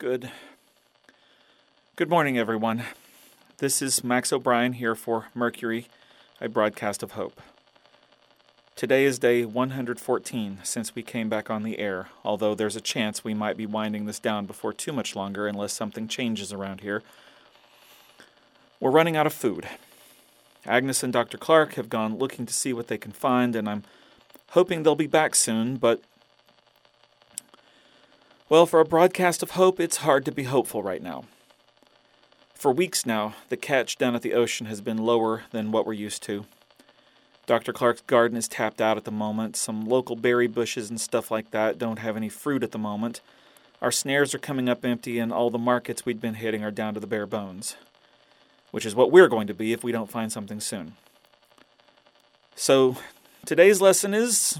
Good. Good morning, everyone. This is Max O'Brien here for Mercury, a broadcast of hope. Today is day 114 since we came back on the air, although there's a chance we might be winding this down before too much longer unless something changes around here. We're running out of food. Agnes and Dr. Clark have gone looking to see what they can find, and I'm hoping they'll be back soon, but. Well, for a broadcast of hope, it's hard to be hopeful right now. For weeks now, the catch down at the ocean has been lower than what we're used to. Dr. Clark's garden is tapped out at the moment. Some local berry bushes and stuff like that don't have any fruit at the moment. Our snares are coming up empty, and all the markets we'd been hitting are down to the bare bones, which is what we're going to be if we don't find something soon. So, today's lesson is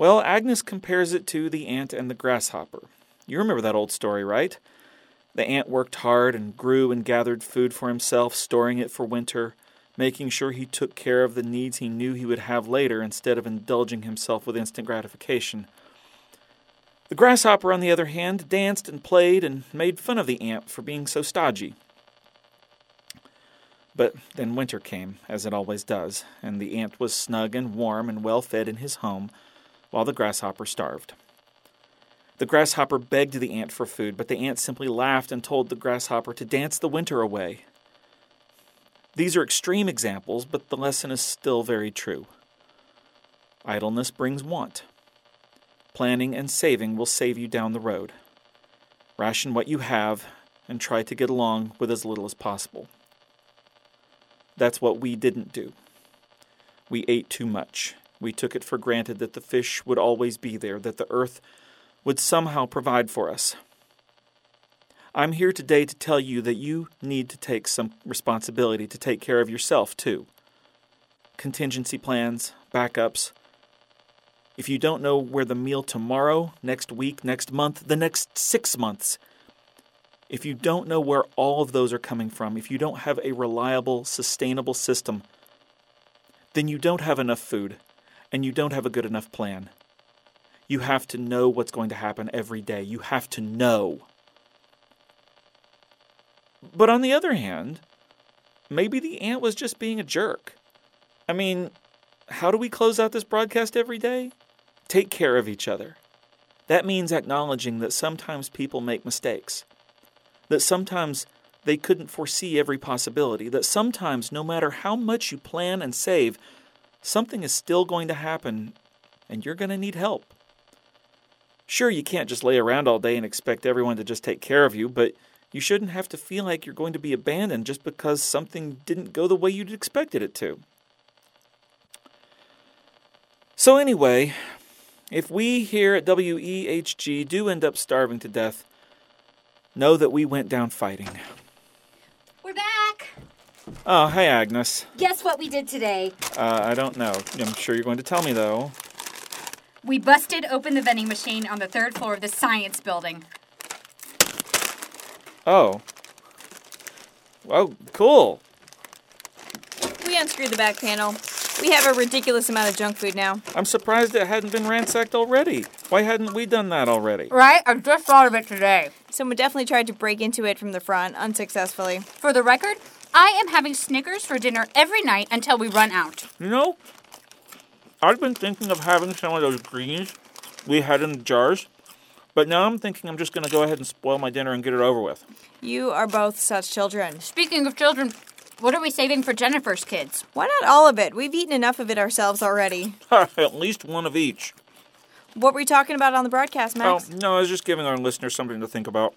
well, Agnes compares it to the ant and the grasshopper. You remember that old story, right? The ant worked hard and grew and gathered food for himself, storing it for winter, making sure he took care of the needs he knew he would have later instead of indulging himself with instant gratification. The grasshopper, on the other hand, danced and played and made fun of the ant for being so stodgy. But then winter came, as it always does, and the ant was snug and warm and well fed in his home, while the grasshopper starved. The grasshopper begged the ant for food, but the ant simply laughed and told the grasshopper to dance the winter away. These are extreme examples, but the lesson is still very true. Idleness brings want. Planning and saving will save you down the road. Ration what you have and try to get along with as little as possible. That's what we didn't do. We ate too much. We took it for granted that the fish would always be there, that the earth would somehow provide for us. I'm here today to tell you that you need to take some responsibility to take care of yourself, too. Contingency plans, backups. If you don't know where the meal tomorrow, next week, next month, the next six months, if you don't know where all of those are coming from, if you don't have a reliable, sustainable system, then you don't have enough food and you don't have a good enough plan. You have to know what's going to happen every day. You have to know. But on the other hand, maybe the ant was just being a jerk. I mean, how do we close out this broadcast every day? Take care of each other. That means acknowledging that sometimes people make mistakes, that sometimes they couldn't foresee every possibility, that sometimes, no matter how much you plan and save, something is still going to happen and you're going to need help. Sure, you can't just lay around all day and expect everyone to just take care of you, but you shouldn't have to feel like you're going to be abandoned just because something didn't go the way you'd expected it to. So, anyway, if we here at WEHG do end up starving to death, know that we went down fighting. We're back! Oh, hey, Agnes. Guess what we did today? Uh, I don't know. I'm sure you're going to tell me, though. We busted open the vending machine on the third floor of the science building. Oh. Oh, cool. We unscrewed the back panel. We have a ridiculous amount of junk food now. I'm surprised it hadn't been ransacked already. Why hadn't we done that already? Right? I just thought of it today. Someone definitely tried to break into it from the front, unsuccessfully. For the record, I am having Snickers for dinner every night until we run out. You know, I've been thinking of having some of those greens we had in the jars, but now I'm thinking I'm just going to go ahead and spoil my dinner and get it over with. You are both such children. Speaking of children, what are we saving for Jennifer's kids? Why not all of it? We've eaten enough of it ourselves already. At least one of each. What were you talking about on the broadcast, Max? Oh, no, I was just giving our listeners something to think about.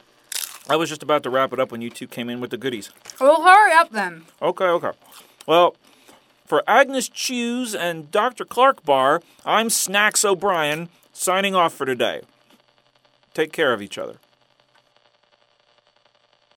I was just about to wrap it up when you two came in with the goodies. Well, hurry up then. Okay, okay. Well, for Agnes Chews and Dr. Clark Bar, I'm Snacks O'Brien, signing off for today. Take care of each other.